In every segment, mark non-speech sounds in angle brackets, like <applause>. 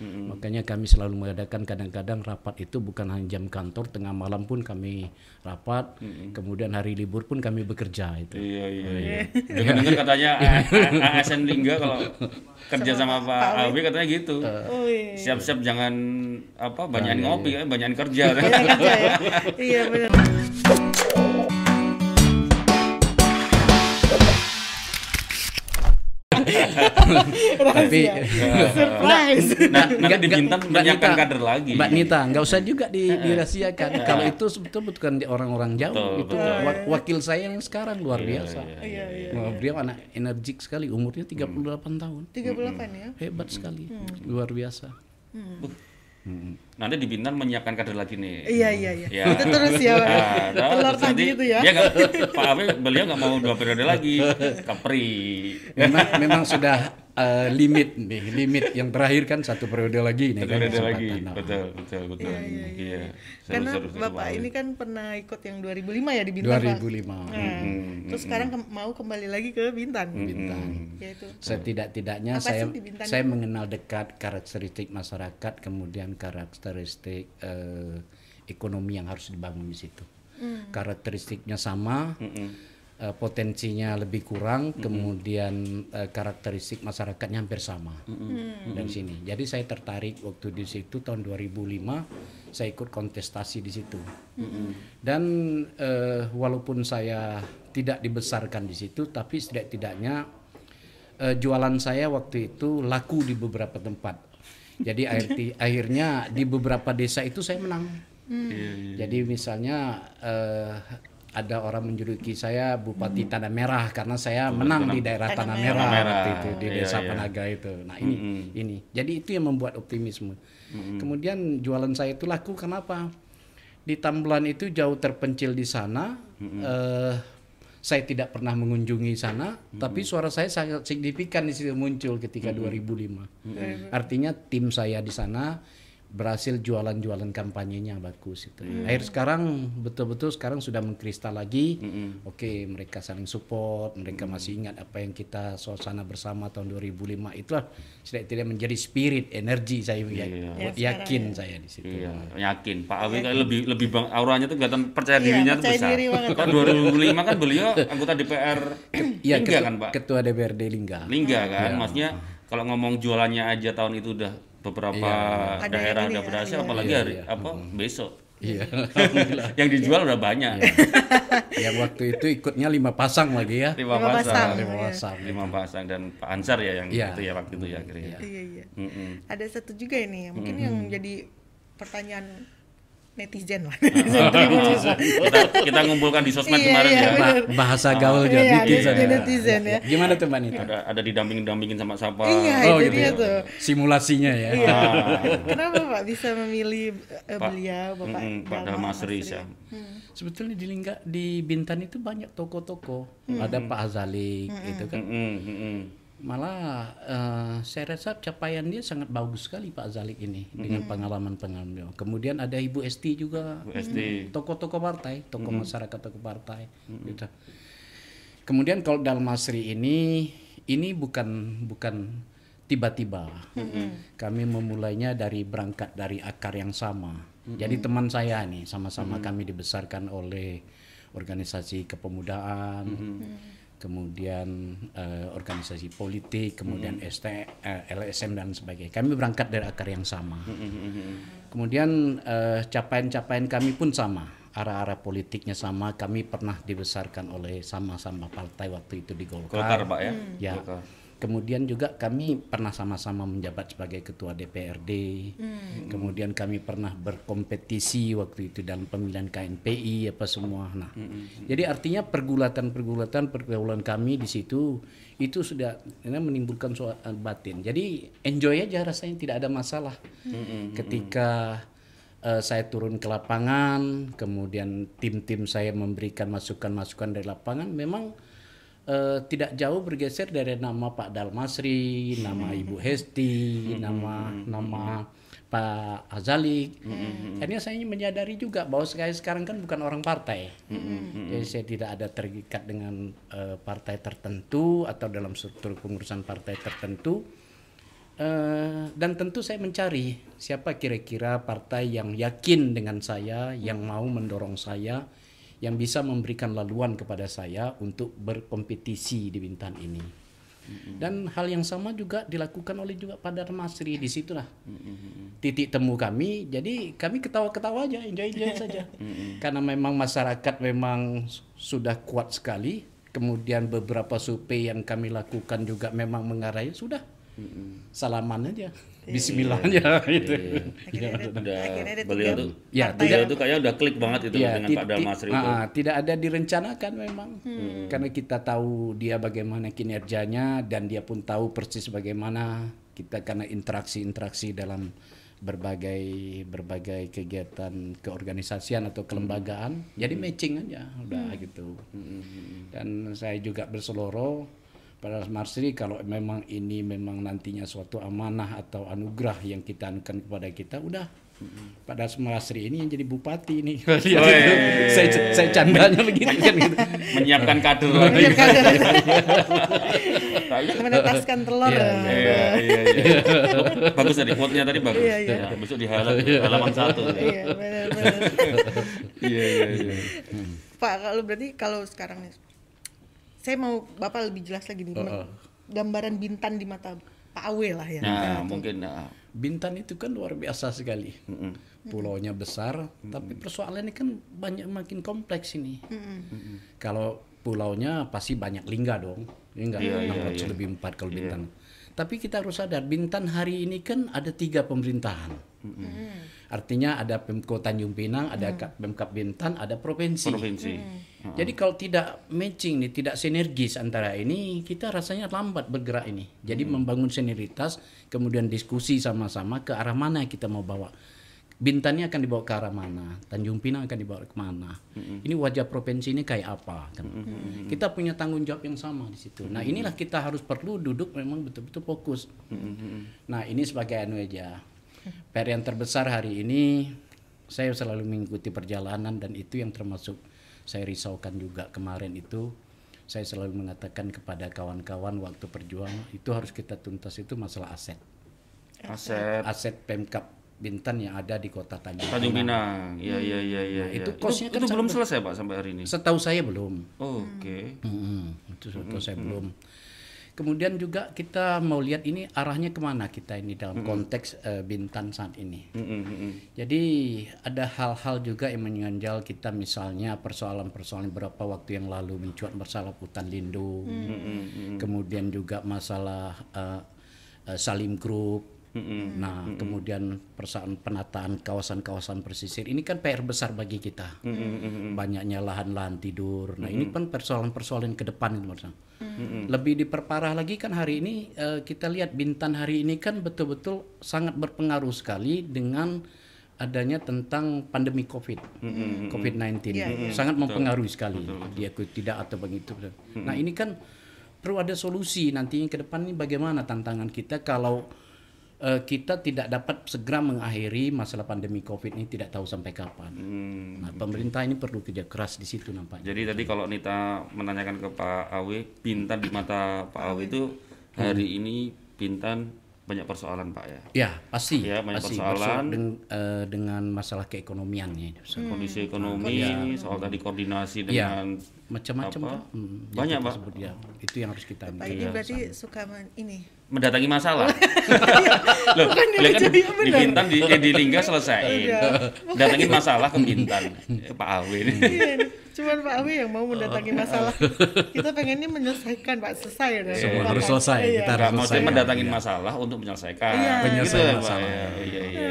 Makanya kami selalu mengadakan kadang-kadang rapat itu bukan hanya jam kantor, tengah malam pun kami rapat, kemudian hari libur pun kami bekerja itu. Iya iya iya. Dengar-dengar <laughs> katanya ASN Lingga kalau kerja sama Pak Awi katanya gitu. Oh iya. Siap-siap jangan apa banyakin ngopi ya, banyakin kerja. Banyak kerja ya. <laughs> Iya benar. <laughs> Tapi Surprise. Nah, nanti di Bintan menyiapkan Nita, kader lagi. Mbak Nita, nggak usah juga di, dirahasiakan. Kalau itu sebetulnya bukan di orang-orang jauh, Betul, itu wa- wakil saya yang sekarang luar biasa. Iya iya. Wah, Beliau anak energik sekali, umurnya 38 tahun. 38 ya. Hebat sekali, luar biasa. Nanti di Bintan menyiapkan kader lagi nih. Iya iya iya. Ya. Itu terus ya. Pak. <laughs> Nah, terus Telur nanti tadi itu ya. Dia nggak, Pak Awi beliau nggak mau dua periode lagi, Kepri. Memang, memang sudah eh, limit nih, limit yang terakhir kan satu periode lagi nih. Satu kan, periode lagi. Nah, betul betul betul. Iya. Seru, Karena seru, seru, Bapak Pak Awi. ini kan pernah ikut yang 2005 ya di Bintan, Pak. 2005. Nah, terus sekarang ke- mau kembali lagi ke Bintan. Bintang. Ya itu. Setidak-tidaknya Apa saya Bintan saya mengenal dekat karakteristik masyarakat, kemudian karakteristik eh, ekonomi yang harus dibangun di situ. Karakteristiknya sama, eh, potensinya lebih kurang, kemudian eh, karakteristik masyarakatnya hampir sama dari sini. Jadi saya tertarik waktu di situ tahun 2005 saya ikut kontestasi di situ. Dan eh, walaupun saya tidak dibesarkan di situ, tapi setidak-tidaknya eh, jualan saya waktu itu laku di beberapa tempat. Jadi akhir- <laughs> akhirnya di beberapa desa itu saya menang. Jadi misalnya eh, ada orang menjuluki saya Bupati Tanah Merah karena saya menang di daerah Tanah Merah, Merah. waktu itu di Iya, desa iya. Panaga itu. Nah ini ini. Jadi itu yang membuat optimisme. Kemudian jualan saya itu laku kenapa? Di Tambelan itu jauh terpencil di sana. eh, saya tidak pernah mengunjungi sana, tapi suara saya sangat signifikan di situ muncul ketika 2005. Artinya tim saya di sana berhasil jualan-jualan kampanyenya bagus itu. Akhir sekarang betul-betul sekarang sudah mengkristal lagi. Oke, mereka saling support, mereka masih ingat apa yang kita suasana bersama tahun 2005 itulah tidak menjadi spirit, energi saya ya- yakin saya di situ. Iya, yakin. Pak Awi kayak lebih lebih bang auranya tuh kelihatan percaya Iya, dirinya tuh percaya besar. diri. Kan 2005 kan beliau anggota DPR Iya, Lingga ketua, kan, Pak? ketua DPRD Lingga. Lingga kan, maksudnya kalau ngomong jualannya aja tahun itu udah beberapa Ada daerah udah ya, berhasil, iya. apalagi hari apa besok. Iya. <laughs> Yang dijual udah banyak. yang waktu itu ikutnya lima pasang lagi ya. Lima Lima pasang. Lima Iya. pasang. Lima pasang dan Pak Ansar ya yang Iya. itu ya waktu itu ya akhirnya. Iya iya. Mm-mm. Ada satu juga ini mungkin yang jadi pertanyaan netizen lah. kita, kita ngumpulkan di sosmed Iya, kemarin iya, ya. benar. Ba- bahasa gaul Iya, juga netizen, saya. netizen ya. Gimana tuh Mbak Nita? Ada ada didampingin-dampingin sama siapa? Iya, Oh, itu gitu dia ya. tuh. Simulasinya ya. Iya. Ah. Kenapa Pak bisa memilih eh, Pak- beliau Bapak Mm-mm, Pak Dalma Dalmasri Masri? ya. Sebetulnya di Lingga di Bintan itu banyak toko-toko. Ada Pak Azalik gitu kan. Mm-mm, mm-mm. Malah eh, saya rasa capaian dia sangat bagus sekali Pak Azalik ini dengan pengalaman-pengalaman. Kemudian ada Ibu Esti juga. Esti. Tokoh-tokoh partai, tokoh masyarakat, tokoh partai. Gitu. Kemudian kalau Dalmasri ini ini bukan bukan tiba-tiba. Kami memulainya dari berangkat dari akar yang sama. Jadi teman saya nih sama-sama kami dibesarkan oleh organisasi kepemudaan, kemudian eh, organisasi politik, kemudian ST, eh, LSM dan sebagainya. Kami berangkat dari akar yang sama. Kemudian eh, capaian-capaian kami pun sama, arah-arah politiknya sama. Kami pernah dibesarkan oleh sama-sama partai waktu itu di Golkar. Golkar Pak ya. Ya. Golkar. Kemudian juga kami pernah sama-sama menjabat sebagai ketua DPRD. Kemudian kami pernah berkompetisi waktu itu dalam pemilihan KNPI apa semua. Nah, jadi artinya pergulatan-pergulatan pergaulan kami di situ itu sudah ini menimbulkan soal batin. Jadi enjoy aja rasanya tidak ada masalah. Ketika eh, saya turun ke lapangan, kemudian tim-tim saya memberikan masukan-masukan dari lapangan, memang eh, tidak jauh bergeser dari nama Pak Dalmasri, nama Ibu Hesti, nama nama Pak Azalik. Akhirnya saya menyadari juga bahwa saya sekarang kan bukan orang partai, jadi saya tidak ada terikat dengan eh, partai tertentu atau dalam struktur pengurusan partai tertentu. Eh, dan tentu saya mencari siapa kira-kira partai yang yakin dengan saya, yang mau mendorong saya, yang bisa memberikan laluan kepada saya untuk berkompetisi di Bintan ini. Dan hal yang sama juga dilakukan oleh juga pada Masri di situlah titik temu kami. Jadi kami ketawa-ketawa aja, enjoy-enjoy saja. Karena memang masyarakat memang sudah kuat sekali. Kemudian beberapa survei yang kami lakukan juga memang mengarai sudah salaman aja. Bismillah aja <laughs> gitu. Akhirnya ada, Udah akhirnya ada beliau tiga tuh Ya, tuh kayak udah klik banget itu Ya, dengan Pak Dalmasri itu. ah, tidak ada direncanakan memang. Karena kita tahu dia bagaimana kinerjanya dan dia pun tahu persis bagaimana kita karena interaksi-interaksi dalam berbagai berbagai kegiatan keorganisasian atau kelembagaan. Jadi matching aja udah gitu. Dan saya juga berseloro pada Marsri kalau memang ini memang nantinya suatu amanah atau anugerah yang kita anukan kepada kita udah pada Marsri ini yang jadi bupati ini <laughs> Oh, <laughs> <laughs> iya, iya, iya, saya saya candanya begitu kan gitu. Menyiapkan Iya, kader. Tapi- menetaskan telur. Iya, ya. Iya, iya, iya. Bagus tadi quote-nya tadi bagus. Iya, iya. Ya, besok di halaman, halaman satu. Iya, benar-benar. Iya, iya, iya. Pak, kalau berarti kalau sekarang nih, saya mau Bapak lebih jelas lagi nih, Oh, oh. gambaran Bintan di mata Pak Awe lah ya. Nah, mungkin nah, Bintan itu kan luar biasa sekali. Pulaunya besar, tapi persoalannya kan banyak makin kompleks ini. Kalau pulaunya pasti banyak lingga dong. Ya enggak, Iya, iya, 600 iya. lebih empat kalau Bintan. Tapi kita harus sadar Bintan hari ini kan ada tiga pemerintahan. Artinya ada Pemko Tanjung Pinang, ada Ka- Pemkap Bintan, ada provinsi. provinsi. Jadi kalau tidak matching nih, tidak sinergis antara ini, kita rasanya lambat bergerak ini. Jadi membangun sinergitas, kemudian diskusi sama-sama ke arah mana kita mau bawa. Bintannya akan dibawa ke arah mana, Tanjung Pinang akan dibawa ke mana. Ini wajah provinsi ini kayak apa kan. Kita punya tanggung jawab yang sama di situ. Nah, inilah kita harus perlu duduk memang betul-betul fokus. Nah, ini sebagai anu aja. PR yang terbesar hari ini saya selalu mengikuti perjalanan dan itu yang termasuk saya risaukan juga kemarin itu saya selalu mengatakan kepada kawan-kawan waktu perjuang itu harus kita tuntas itu masalah aset Aset aset Pemkap Bintan yang ada di kota Tanjung Tanjung Pinang. Iya, iya, iya, iya. Nah, iya. itu kosnya kan itu belum sampai- selesai, Pak, sampai hari ini. Setahu saya belum. Oh, Oke. Hmm, itu setahu saya belum. Kemudian juga kita mau lihat ini arahnya ke mana kita ini dalam konteks eh, Bintan saat ini. Mm, mm, mm, mm. Jadi ada hal-hal juga yang menganjal kita misalnya persoalan-persoalan beberapa waktu yang lalu mencuat masalah hutan lindung, kemudian juga masalah eh, eh, Salim Group, nah kemudian persoalan penataan kawasan-kawasan pesisir ini kan PR besar bagi kita, banyaknya lahan-lahan tidur. Nah ini kan persoalan-persoalan ke depan itu Mas. Lebih diperparah lagi kan hari ini eh, kita lihat Bintan hari ini kan betul-betul sangat berpengaruh sekali dengan adanya tentang pandemi COVID, COVID-19 Iya, sangat mempengaruhi sekali. Dia ikut tidak atau begitu. Nah ini kan perlu ada solusi nantinya ke depan ini bagaimana tantangan kita kalau eh, kita tidak dapat segera mengakhiri masalah pandemi COVID ini tidak tahu sampai kapan. Hmm. Nah pemerintah ini perlu kerja keras di situ nampaknya. Jadi tadi kalau Nita menanyakan ke Pak Awe, Bintan di mata Pak Awe itu hari ini Bintan banyak persoalan Pak ya. Ya pasti, Ya, banyak pasti persoalan. Deng- eh, dengan masalah keekonomiannya. Kondisi ekonomi, soal tadi koordinasi Ya, dengan macam-macam Apa? Pak. Hmm, Banyak, Pak. sebut ya. Itu yang harus kita Pak ambil. ini berarti suka men- ini. Mendatangi masalah. <laughs> Loh, Bukan lah kan dia di benar. Bintan di, eh, di Lingga selesaiin. Iya. Datangin masalah ke Bintan. Eh, Pak Awe ini. Iya, nih. cuman Pak Awi yang mau mendatangi masalah. Kita pengennya menyelesaikan Pak selesai ya. Semua Pak. harus selesai, Iya. kita harus Enggak mau selesai. mendatangin masalah untuk menyelesaikan. Iya. Penyelesaian Gitu ya, masalah. Ya, Iya, iya, iya.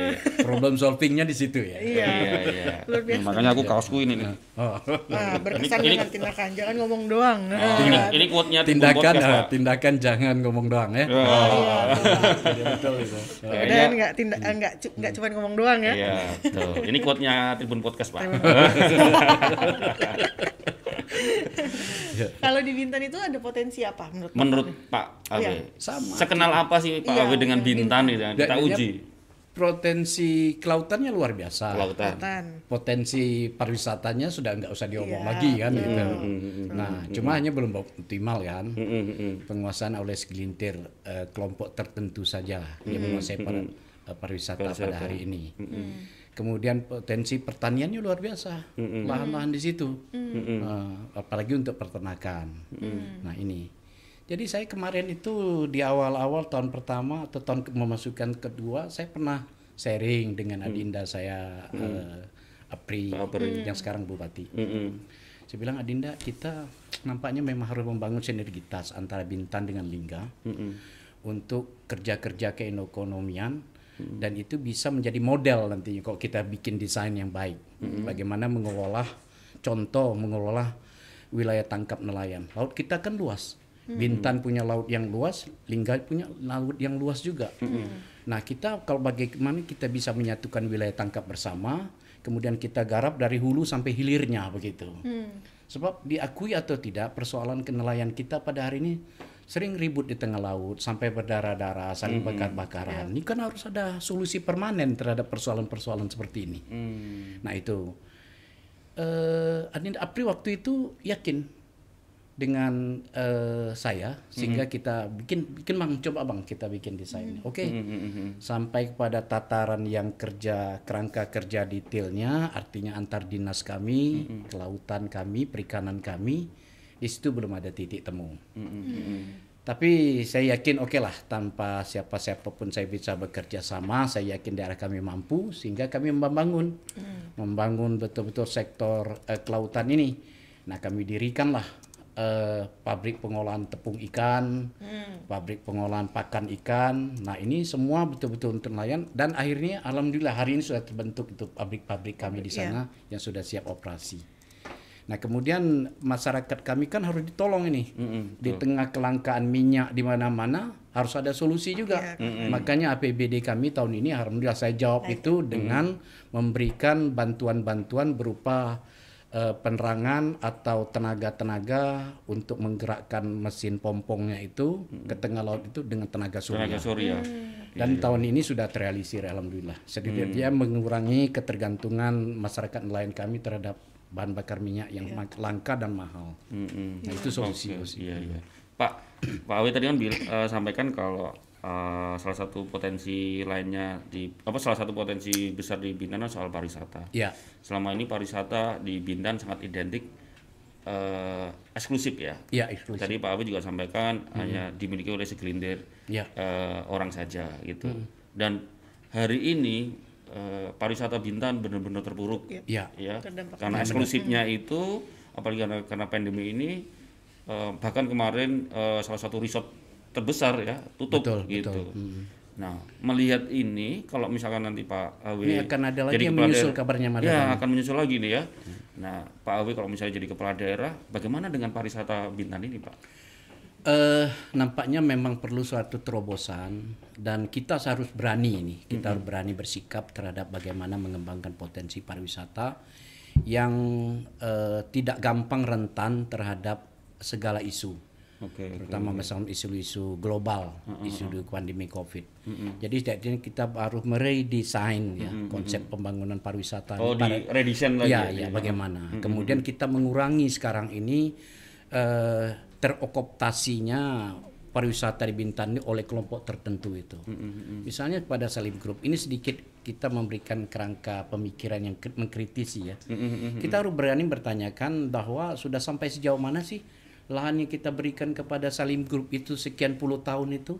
Problem solvingnya di situ ya. Iya. Iya, iya. Luar biasa. Makanya aku kaosku ini nih. Oh. Nah, berkesan Ini- dengan tindakan, jangan ngomong doang. Nah, Oh, ini ini quote-nya tindakan Podcast, ah, Pak. tindakan jangan ngomong doang ya. Oh, Iya, betul itu. Dan nggak tindak nggak cu- nggak cuma ngomong doang ya. Iya, betul. Ini quote-nya Tribun Podcast, Pak. <laughs> Kalau di Bintan itu ada potensi apa menurut? Menurut Pak Awe, Iya, sama. sekenal apa sih Pak Iya, Awe dengan dengan Bintan gitu yang kita uji? Potensi kelautannya luar biasa. Kelautan. Potensi pariwisatanya sudah nggak usah diomong Iya, lagi kan gitu. Hmm, Nah, cuma hanya belum optimal kan. Mm, mm, mm. Penguasaan oleh segelintir eh, kelompok tertentu saja yang menguasai par- eh, pariwisata pada hari ini. Kemudian potensi pertaniannya luar biasa, lahan-lahan di situ, Eh, apalagi untuk peternakan. Nah ini, jadi saya kemarin itu di awal-awal tahun pertama atau tahun memasukkan kedua, saya pernah sharing dengan adinda saya eh, Apri, yang sekarang bupati. Mm, mm. Saya bilang Adinda kita nampaknya memang harus membangun sinergitas antara Bintan dengan Lingga untuk kerja-kerja keekonomian dan itu bisa menjadi model nantinya kalau kita bikin desain yang baik. Bagaimana mengelola contoh mengelola wilayah tangkap nelayan. Laut kita kan luas. Bintan punya laut yang luas, Lingga punya laut yang luas juga. Nah, kita kalau bagaimana kita bisa menyatukan wilayah tangkap bersama, kemudian kita garap dari hulu sampai hilirnya begitu. Sebab diakui atau tidak persoalan kenelayan kita pada hari ini sering ribut di tengah laut sampai berdarah-darah, saling bakar-bakaran. Ini kan harus ada solusi permanen terhadap persoalan-persoalan seperti ini. Nah itu, eh Adinda Apri waktu itu yakin dengan eh, saya sehingga kita bikin bikin bang coba bang kita bikin desain. Oke. Sampai kepada tataran yang kerja kerangka kerja detailnya artinya antar dinas kami, kelautan kami, perikanan kami di situ belum ada titik temu. Tapi saya yakin oke lah tanpa siapa-siapa pun saya bisa bekerja sama. Saya yakin daerah kami mampu sehingga kami membangun, membangun betul-betul sektor eh, kelautan ini. Nah kami dirikanlah eh, pabrik pengolahan tepung ikan, pabrik pengolahan pakan ikan. Nah ini semua betul-betul untuk nelayan. Dan akhirnya alhamdulillah hari ini sudah terbentuk itu pabrik-pabrik kami di sana yang sudah siap operasi. Nah kemudian masyarakat kami kan harus ditolong ini. Di tengah kelangkaan minyak di mana-mana harus ada solusi juga. Makanya APBD kami tahun ini alhamdulillah saya jawab itu dengan memberikan bantuan-bantuan berupa eh, penerangan atau tenaga-tenaga untuk menggerakkan mesin pompongnya itu ke tengah laut itu dengan tenaga surya. Tenaga surya. Dan tahun ini sudah terrealisir alhamdulillah. Setidaknya mengurangi ketergantungan masyarakat nelayan kami terhadap bahan bakar minyak yang mak- langka dan mahal. Mm, mm. Nah, itu solusi. Oke, Iya, iya. Pak, Pak Awi tadi kan bil- eh, sampaikan kalau eh, salah satu potensi lainnya di apa salah satu potensi besar di Bintan adalah soal pariwisata. Ya, Selama ini pariwisata di Bintan sangat identik eh, eksklusif ya. ya eksklusif. Tadi Pak Awi juga sampaikan hanya dimiliki oleh segelintir Ya, eh, orang saja gitu. Hmm. Dan hari ini eh, pariwisata Bintan benar-benar terpuruk ya, ya Terdampak karena eksklusifnya itu apalagi karena, karena pandemi ini eh, bahkan kemarin eh, salah satu resort terbesar ya tutup Betul, gitu. betul. Mm. Nah melihat ini kalau misalkan nanti Pak Awi Ini akan ada lagi jadi yang menyusul daerah- kabarnya. Ya akan menyusul lagi nih ya. Nah Pak Awi kalau misalnya jadi kepala daerah, bagaimana dengan pariwisata Bintan ini Pak? Eh, nampaknya memang perlu suatu terobosan dan kita harus berani ini. Kita harus berani bersikap terhadap bagaimana mengembangkan potensi pariwisata yang eh, tidak gampang rentan terhadap segala isu. Oke. terutama masalah isu-isu global, isu di pandemi COVID. Jadi setidaknya kita harus meredesain ya konsep pembangunan pariwisata. Oh di redesign lagi. Iya, ya, iya, di- bagaimana. Kemudian kita mengurangi sekarang ini eh, terokoptasinya pariwisata di Bintan ini oleh kelompok tertentu itu. Misalnya pada Salim Group ini sedikit kita memberikan kerangka pemikiran yang kri- mengkritisi ya. Kita harus berani bertanyakan bahwa sudah sampai sejauh mana sih lahan yang kita berikan kepada Salim Group itu sekian puluh tahun itu.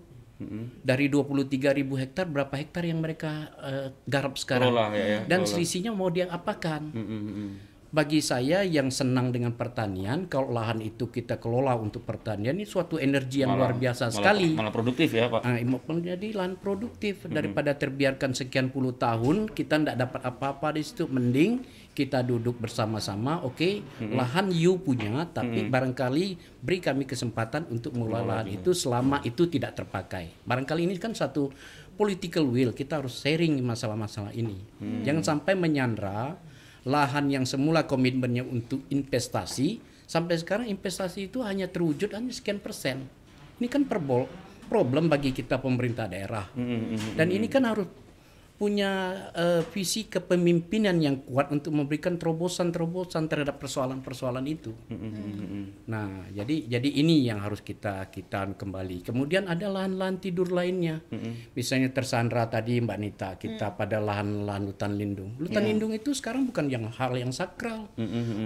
Dari 23 ribu hektar berapa hektar yang mereka eh, garap sekarang? Kelola, ya, ya, Dan selisihnya mau diapakan? Mm, mm, mm. bagi saya yang senang dengan pertanian, kalau lahan itu kita kelola untuk pertanian ini suatu energi yang luar biasa malah- sekali. Malah produktif ya Pak. Ah, mau menjadi lahan produktif daripada terbiarkan sekian puluh tahun kita tidak dapat apa-apa di situ. Mending kita duduk bersama-sama, oke, lahan you punya, tapi barangkali beri kami kesempatan untuk mengelola lahan itu selama itu tidak terpakai. Barangkali ini kan satu political will, kita harus sharing masalah-masalah ini. Jangan sampai menyandra lahan yang semula komitmennya untuk investasi sampai sekarang investasi itu hanya terwujud hanya sekian persen. Ini kan perbol problem bagi kita pemerintah daerah. Dan ini kan harus punya eh, visi kepemimpinan yang kuat untuk memberikan terobosan-terobosan terhadap persoalan-persoalan itu. Nah, jadi jadi ini yang harus kita kita kembali. Kemudian ada lahan-lahan tidur lainnya. Misalnya tersandra tadi Mbak Nita, kita pada lahan-lahan hutan lindung. Hutan lindung itu sekarang bukan yang hal yang sakral.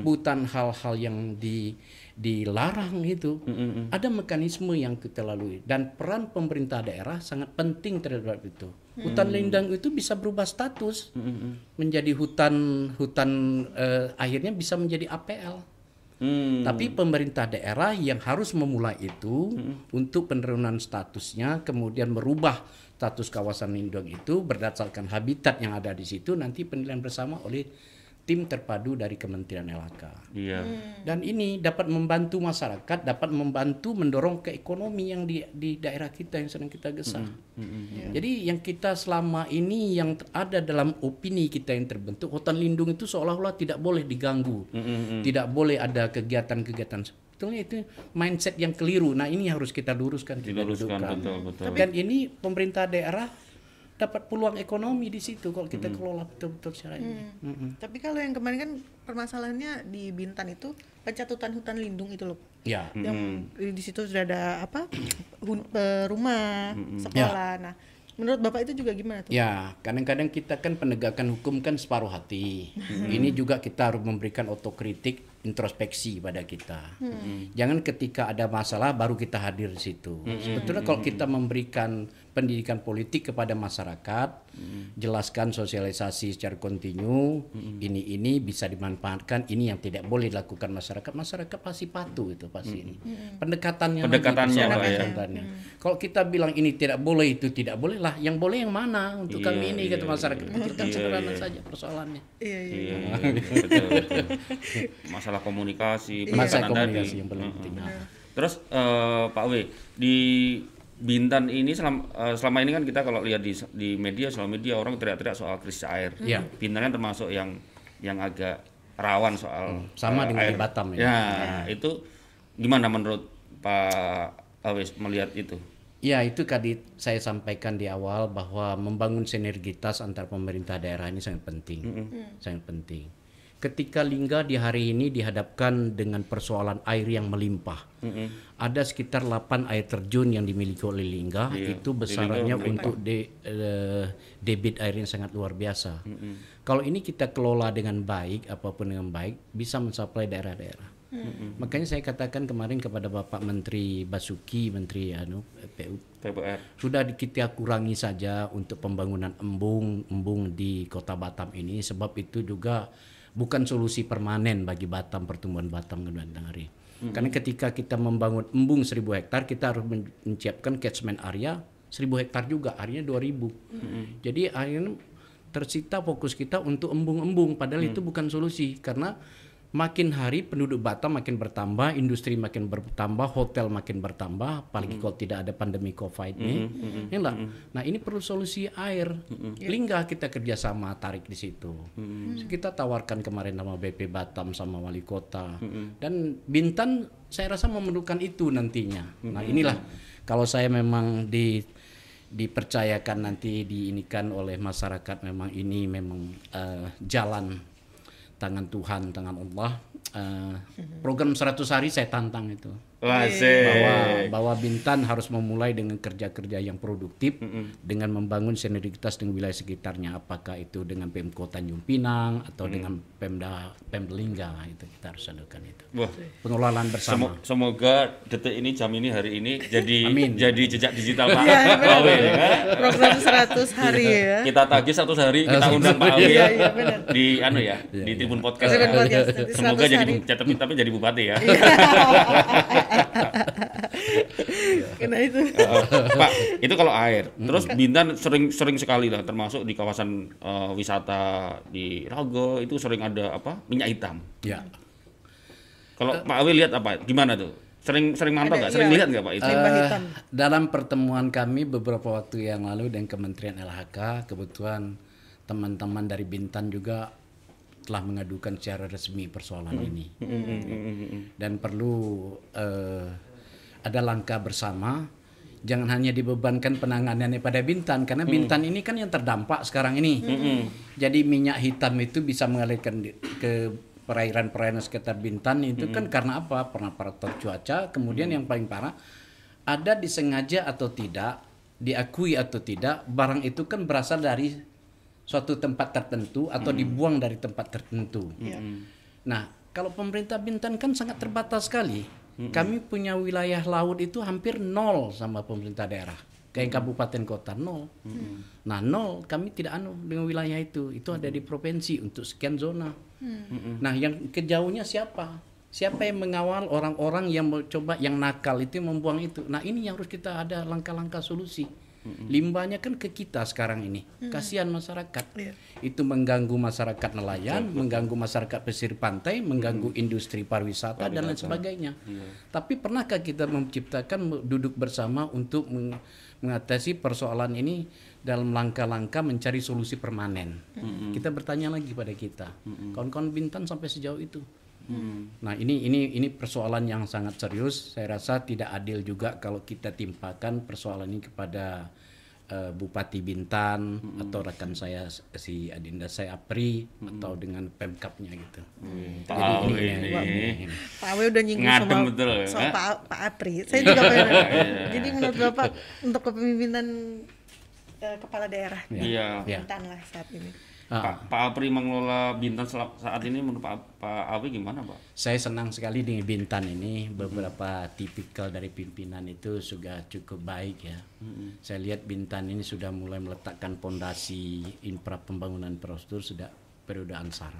Bukan hal-hal yang di dilarang itu. Ada mekanisme yang kita lalui dan peran pemerintah daerah sangat penting terhadap itu. Hutan lindung itu bisa berubah status menjadi hutan hutan eh, akhirnya bisa menjadi APL. Hmm. Tapi pemerintah daerah yang harus memulai itu untuk penurunan statusnya, kemudian merubah status kawasan lindung itu berdasarkan habitat yang ada di situ nanti penilaian bersama oleh tim terpadu dari Kementerian LHK. Iya. Dan ini dapat membantu masyarakat, dapat membantu mendorong ke ekonomi yang di, di daerah kita yang sedang kita gesah. Jadi yang kita selama ini yang ada dalam opini kita yang terbentuk, hutan lindung itu seolah-olah tidak boleh diganggu, tidak boleh ada kegiatan-kegiatan. Sebetulnya itu mindset yang keliru. Nah ini harus kita luruskan, kita Diluruskan dudukkan. betul betul. Dan ini pemerintah daerah dapat peluang ekonomi di situ kalau kita kelola betul-betul secara ini. Mm-mm. Tapi kalau yang kemarin kan permasalahannya di Bintan itu pencatutan hutan lindung itu loh. Ya. Yang di situ sudah ada apa? hun- eh, rumah, sekolah. Nah, menurut Bapak itu juga gimana tuh? Ya, kadang-kadang kita kan penegakan hukum kan separuh hati. Ini juga kita harus memberikan otokritik, introspeksi pada kita. Jangan ketika ada masalah baru kita hadir di situ. Sebetulnya kalau kita memberikan pendidikan politik kepada masyarakat, jelaskan sosialisasi secara kontinu, ini ini bisa dimanfaatkan, ini yang tidak boleh dilakukan masyarakat, masyarakat pasti patuh itu pasti ini. Pendekatannya, lagi, Pendekatannya, Pak, ya. pendekatannya. Kalau kita bilang ini tidak boleh itu tidak boleh lah, yang boleh yang mana untuk Iya, kami ini iya, kata masyarakat. iya. Pikirkan Iya, sederhana iya. saja persoalannya. Iya, iya. Iya, iya, betul, betul. Masalah komunikasi, Masalah penekanan tadi. komunikasi yang paling penting. Terus eh, Pak W di Bintan ini selama, eh, selama ini kan kita kalau lihat di di media sosial media orang teriak-teriak soal krisis air. Iya. Bintan kan termasuk yang yang agak rawan soal sama eh, dengan di air. Batam ya. Ya, itu gimana menurut Pak Awes melihat itu? Ya itu tadi saya sampaikan di awal bahwa membangun sinergitas antar pemerintah daerah ini sangat penting, sangat penting. Ketika Lingga di hari ini dihadapkan dengan persoalan air yang melimpah, ada sekitar 8 air terjun yang dimiliki oleh Lingga, Iya, itu di besarannya Lingga untuk de- eh, debit air yang sangat luar biasa. Kalau ini kita kelola dengan baik, apa pun dengan baik, bisa mensuplai daerah-daerah. Makanya saya katakan kemarin kepada Bapak Menteri Basuki, Menteri anu PU, PPR. sudah di- kita kurangi saja untuk pembangunan embung-embung di Kota Batam ini. Sebab itu juga bukan solusi permanen bagi Batam pertumbuhan Batam ke depan hari. Karena ketika kita membangun embung 1000 hektar kita harus men- menciapkan catchment area 1000 hektar juga, areanya 2000. Jadi akhirnya tersita fokus kita untuk embung-embung padahal itu bukan solusi karena makin hari penduduk Batam makin bertambah, industri makin bertambah, hotel makin bertambah, apalagi kalau tidak ada pandemi COVID ini. Ya enggak? Nah ini perlu solusi air. Lingga kita kerjasama tarik di situ. Kita tawarkan kemarin sama BP Batam sama wali kota dan Bintan saya rasa memerlukan itu nantinya. Nah inilah kalau saya memang di dipercayakan nanti diinikan oleh masyarakat memang ini memang eh, jalan tangan Tuhan, tangan Allah. Eh, program 100 hari saya tantang itu. Asik. Bahwa bahwa Bintan harus memulai dengan kerja-kerja yang produktif dengan membangun sinergitas dengan wilayah sekitarnya apakah itu dengan Pemko Tanjung Pinang atau dengan Pemda Pemdelingga itu kita harus lakukan itu. Wah, Pengelolaan bersama. Semo- semoga detik ini jam ini hari ini jadi Amin. jadi jejak digital Pak Iya. Pak Awe, ya kan? Program 100 hari ya. Kita tagih satu hari kita undang Pak Awe Iya, iya, benar. di anu ya di Tribun Podcast. Ya. Podcast, Semoga 100 jadi tapi tapi jadi bupati ya. <laughs> <laughs> Kena itu. Pak, itu kalau air. Terus Bintan sering sering sekali lah termasuk di kawasan eh, wisata di Rogo itu sering ada apa? minyak hitam. Ya. Kalau Pak Awe lihat apa? Gimana tuh? Sering sering mantau nggak? Sering iya. lihat nggak Pak itu? Hitam. dalam pertemuan kami beberapa waktu yang lalu dengan Kementerian LHK, kebetulan teman-teman dari Bintan juga telah mengadukan secara resmi persoalan ini. Dan perlu eh, ada langkah bersama. Jangan hanya dibebankan penanganannya pada Bintan karena Bintan ini kan yang terdampak sekarang ini. Jadi minyak hitam itu bisa mengalirkan di- ke perairan-perairan sekitar Bintan itu kan karena apa? Pernah faktor cuaca, kemudian yang paling parah ada disengaja atau tidak, diakui atau tidak, barang itu kan berasal dari suatu tempat tertentu atau dibuang dari tempat tertentu. Nah, kalau pemerintah Bintan kan sangat terbatas sekali. Kami punya wilayah laut itu hampir nol sama pemerintah daerah. Kayak kabupaten kota nol. Nah nol kami tidak anu dengan wilayah itu. Itu ada di provinsi untuk sekian zona. Nah yang kejauhnya siapa? Siapa yang mengawal orang-orang yang mau coba yang nakal itu membuang itu? Nah ini yang harus kita ada langkah-langkah solusi. Limbahnya kan ke kita sekarang ini. Kasihan masyarakat. Iya. Itu mengganggu masyarakat nelayan, mengganggu masyarakat pesisir pantai, mengganggu industri pariwisata dan lain sebagainya. Tapi pernahkah kita menciptakan duduk bersama untuk meng- mengatasi persoalan ini dalam langkah-langkah mencari solusi permanen? Kita bertanya lagi pada kita. Kawan-kawan Bintan sampai sejauh itu. Nah ini ini ini persoalan yang sangat serius. Saya rasa tidak adil juga kalau kita timpakan persoalan ini kepada eh, Bupati Bintan atau rekan saya si Adinda saya Apri atau dengan pemkapnya gitu. Tahu ini, ini. ini, ini. Pak Awe udah nyinggung Ngadem soal, betul, ya. soal Pak, Pak Apri. Saya juga pengen nanya. Jadi menurut Bapak untuk kepemimpinan eh, kepala daerah Iya. Ya. Bintan lah saat ini. Pak, Pak Apri mengelola Bintan saat ini menurut Pak, Pak Awi gimana Pak? Saya senang sekali dengan Bintan ini beberapa tipikal dari pimpinan itu sudah cukup baik ya. Saya lihat Bintan ini sudah mulai meletakkan pondasi infra pembangunan infrastruktur sudah periode Ansar.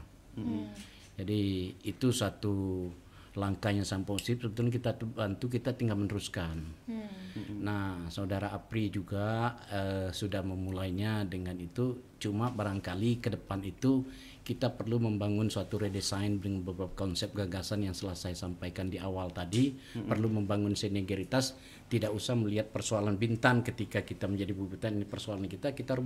Jadi itu satu langkah yang sangat positif sebetulnya kita tu- bantu kita tinggal meneruskan. Nah, saudara Apri juga eh, sudah memulainya dengan itu. Cuma barangkali ke depan itu kita perlu membangun suatu redesign dengan beberapa konsep gagasan yang telah saya sampaikan di awal tadi. Perlu membangun sinergitas. Tidak usah melihat persoalan Bintan ketika kita menjadi bubutan ini persoalan kita. Kita harus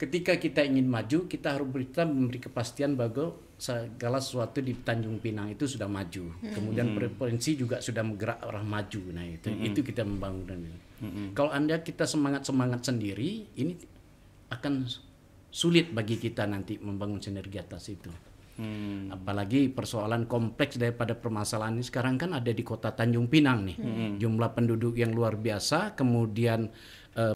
ketika kita ingin maju kita harus kita memberi kepastian bahwa segala sesuatu di Tanjung Pinang itu sudah maju. Kemudian provinsi juga sudah bergerak arah maju. Nah itu itu kita membangun. Itu. kalau anda kita semangat semangat sendiri ini akan sulit bagi kita nanti membangun sinergi atas itu. Hmm. apalagi persoalan kompleks daripada permasalahan ini sekarang kan ada di kota Tanjung Pinang nih. Jumlah penduduk yang luar biasa kemudian eh,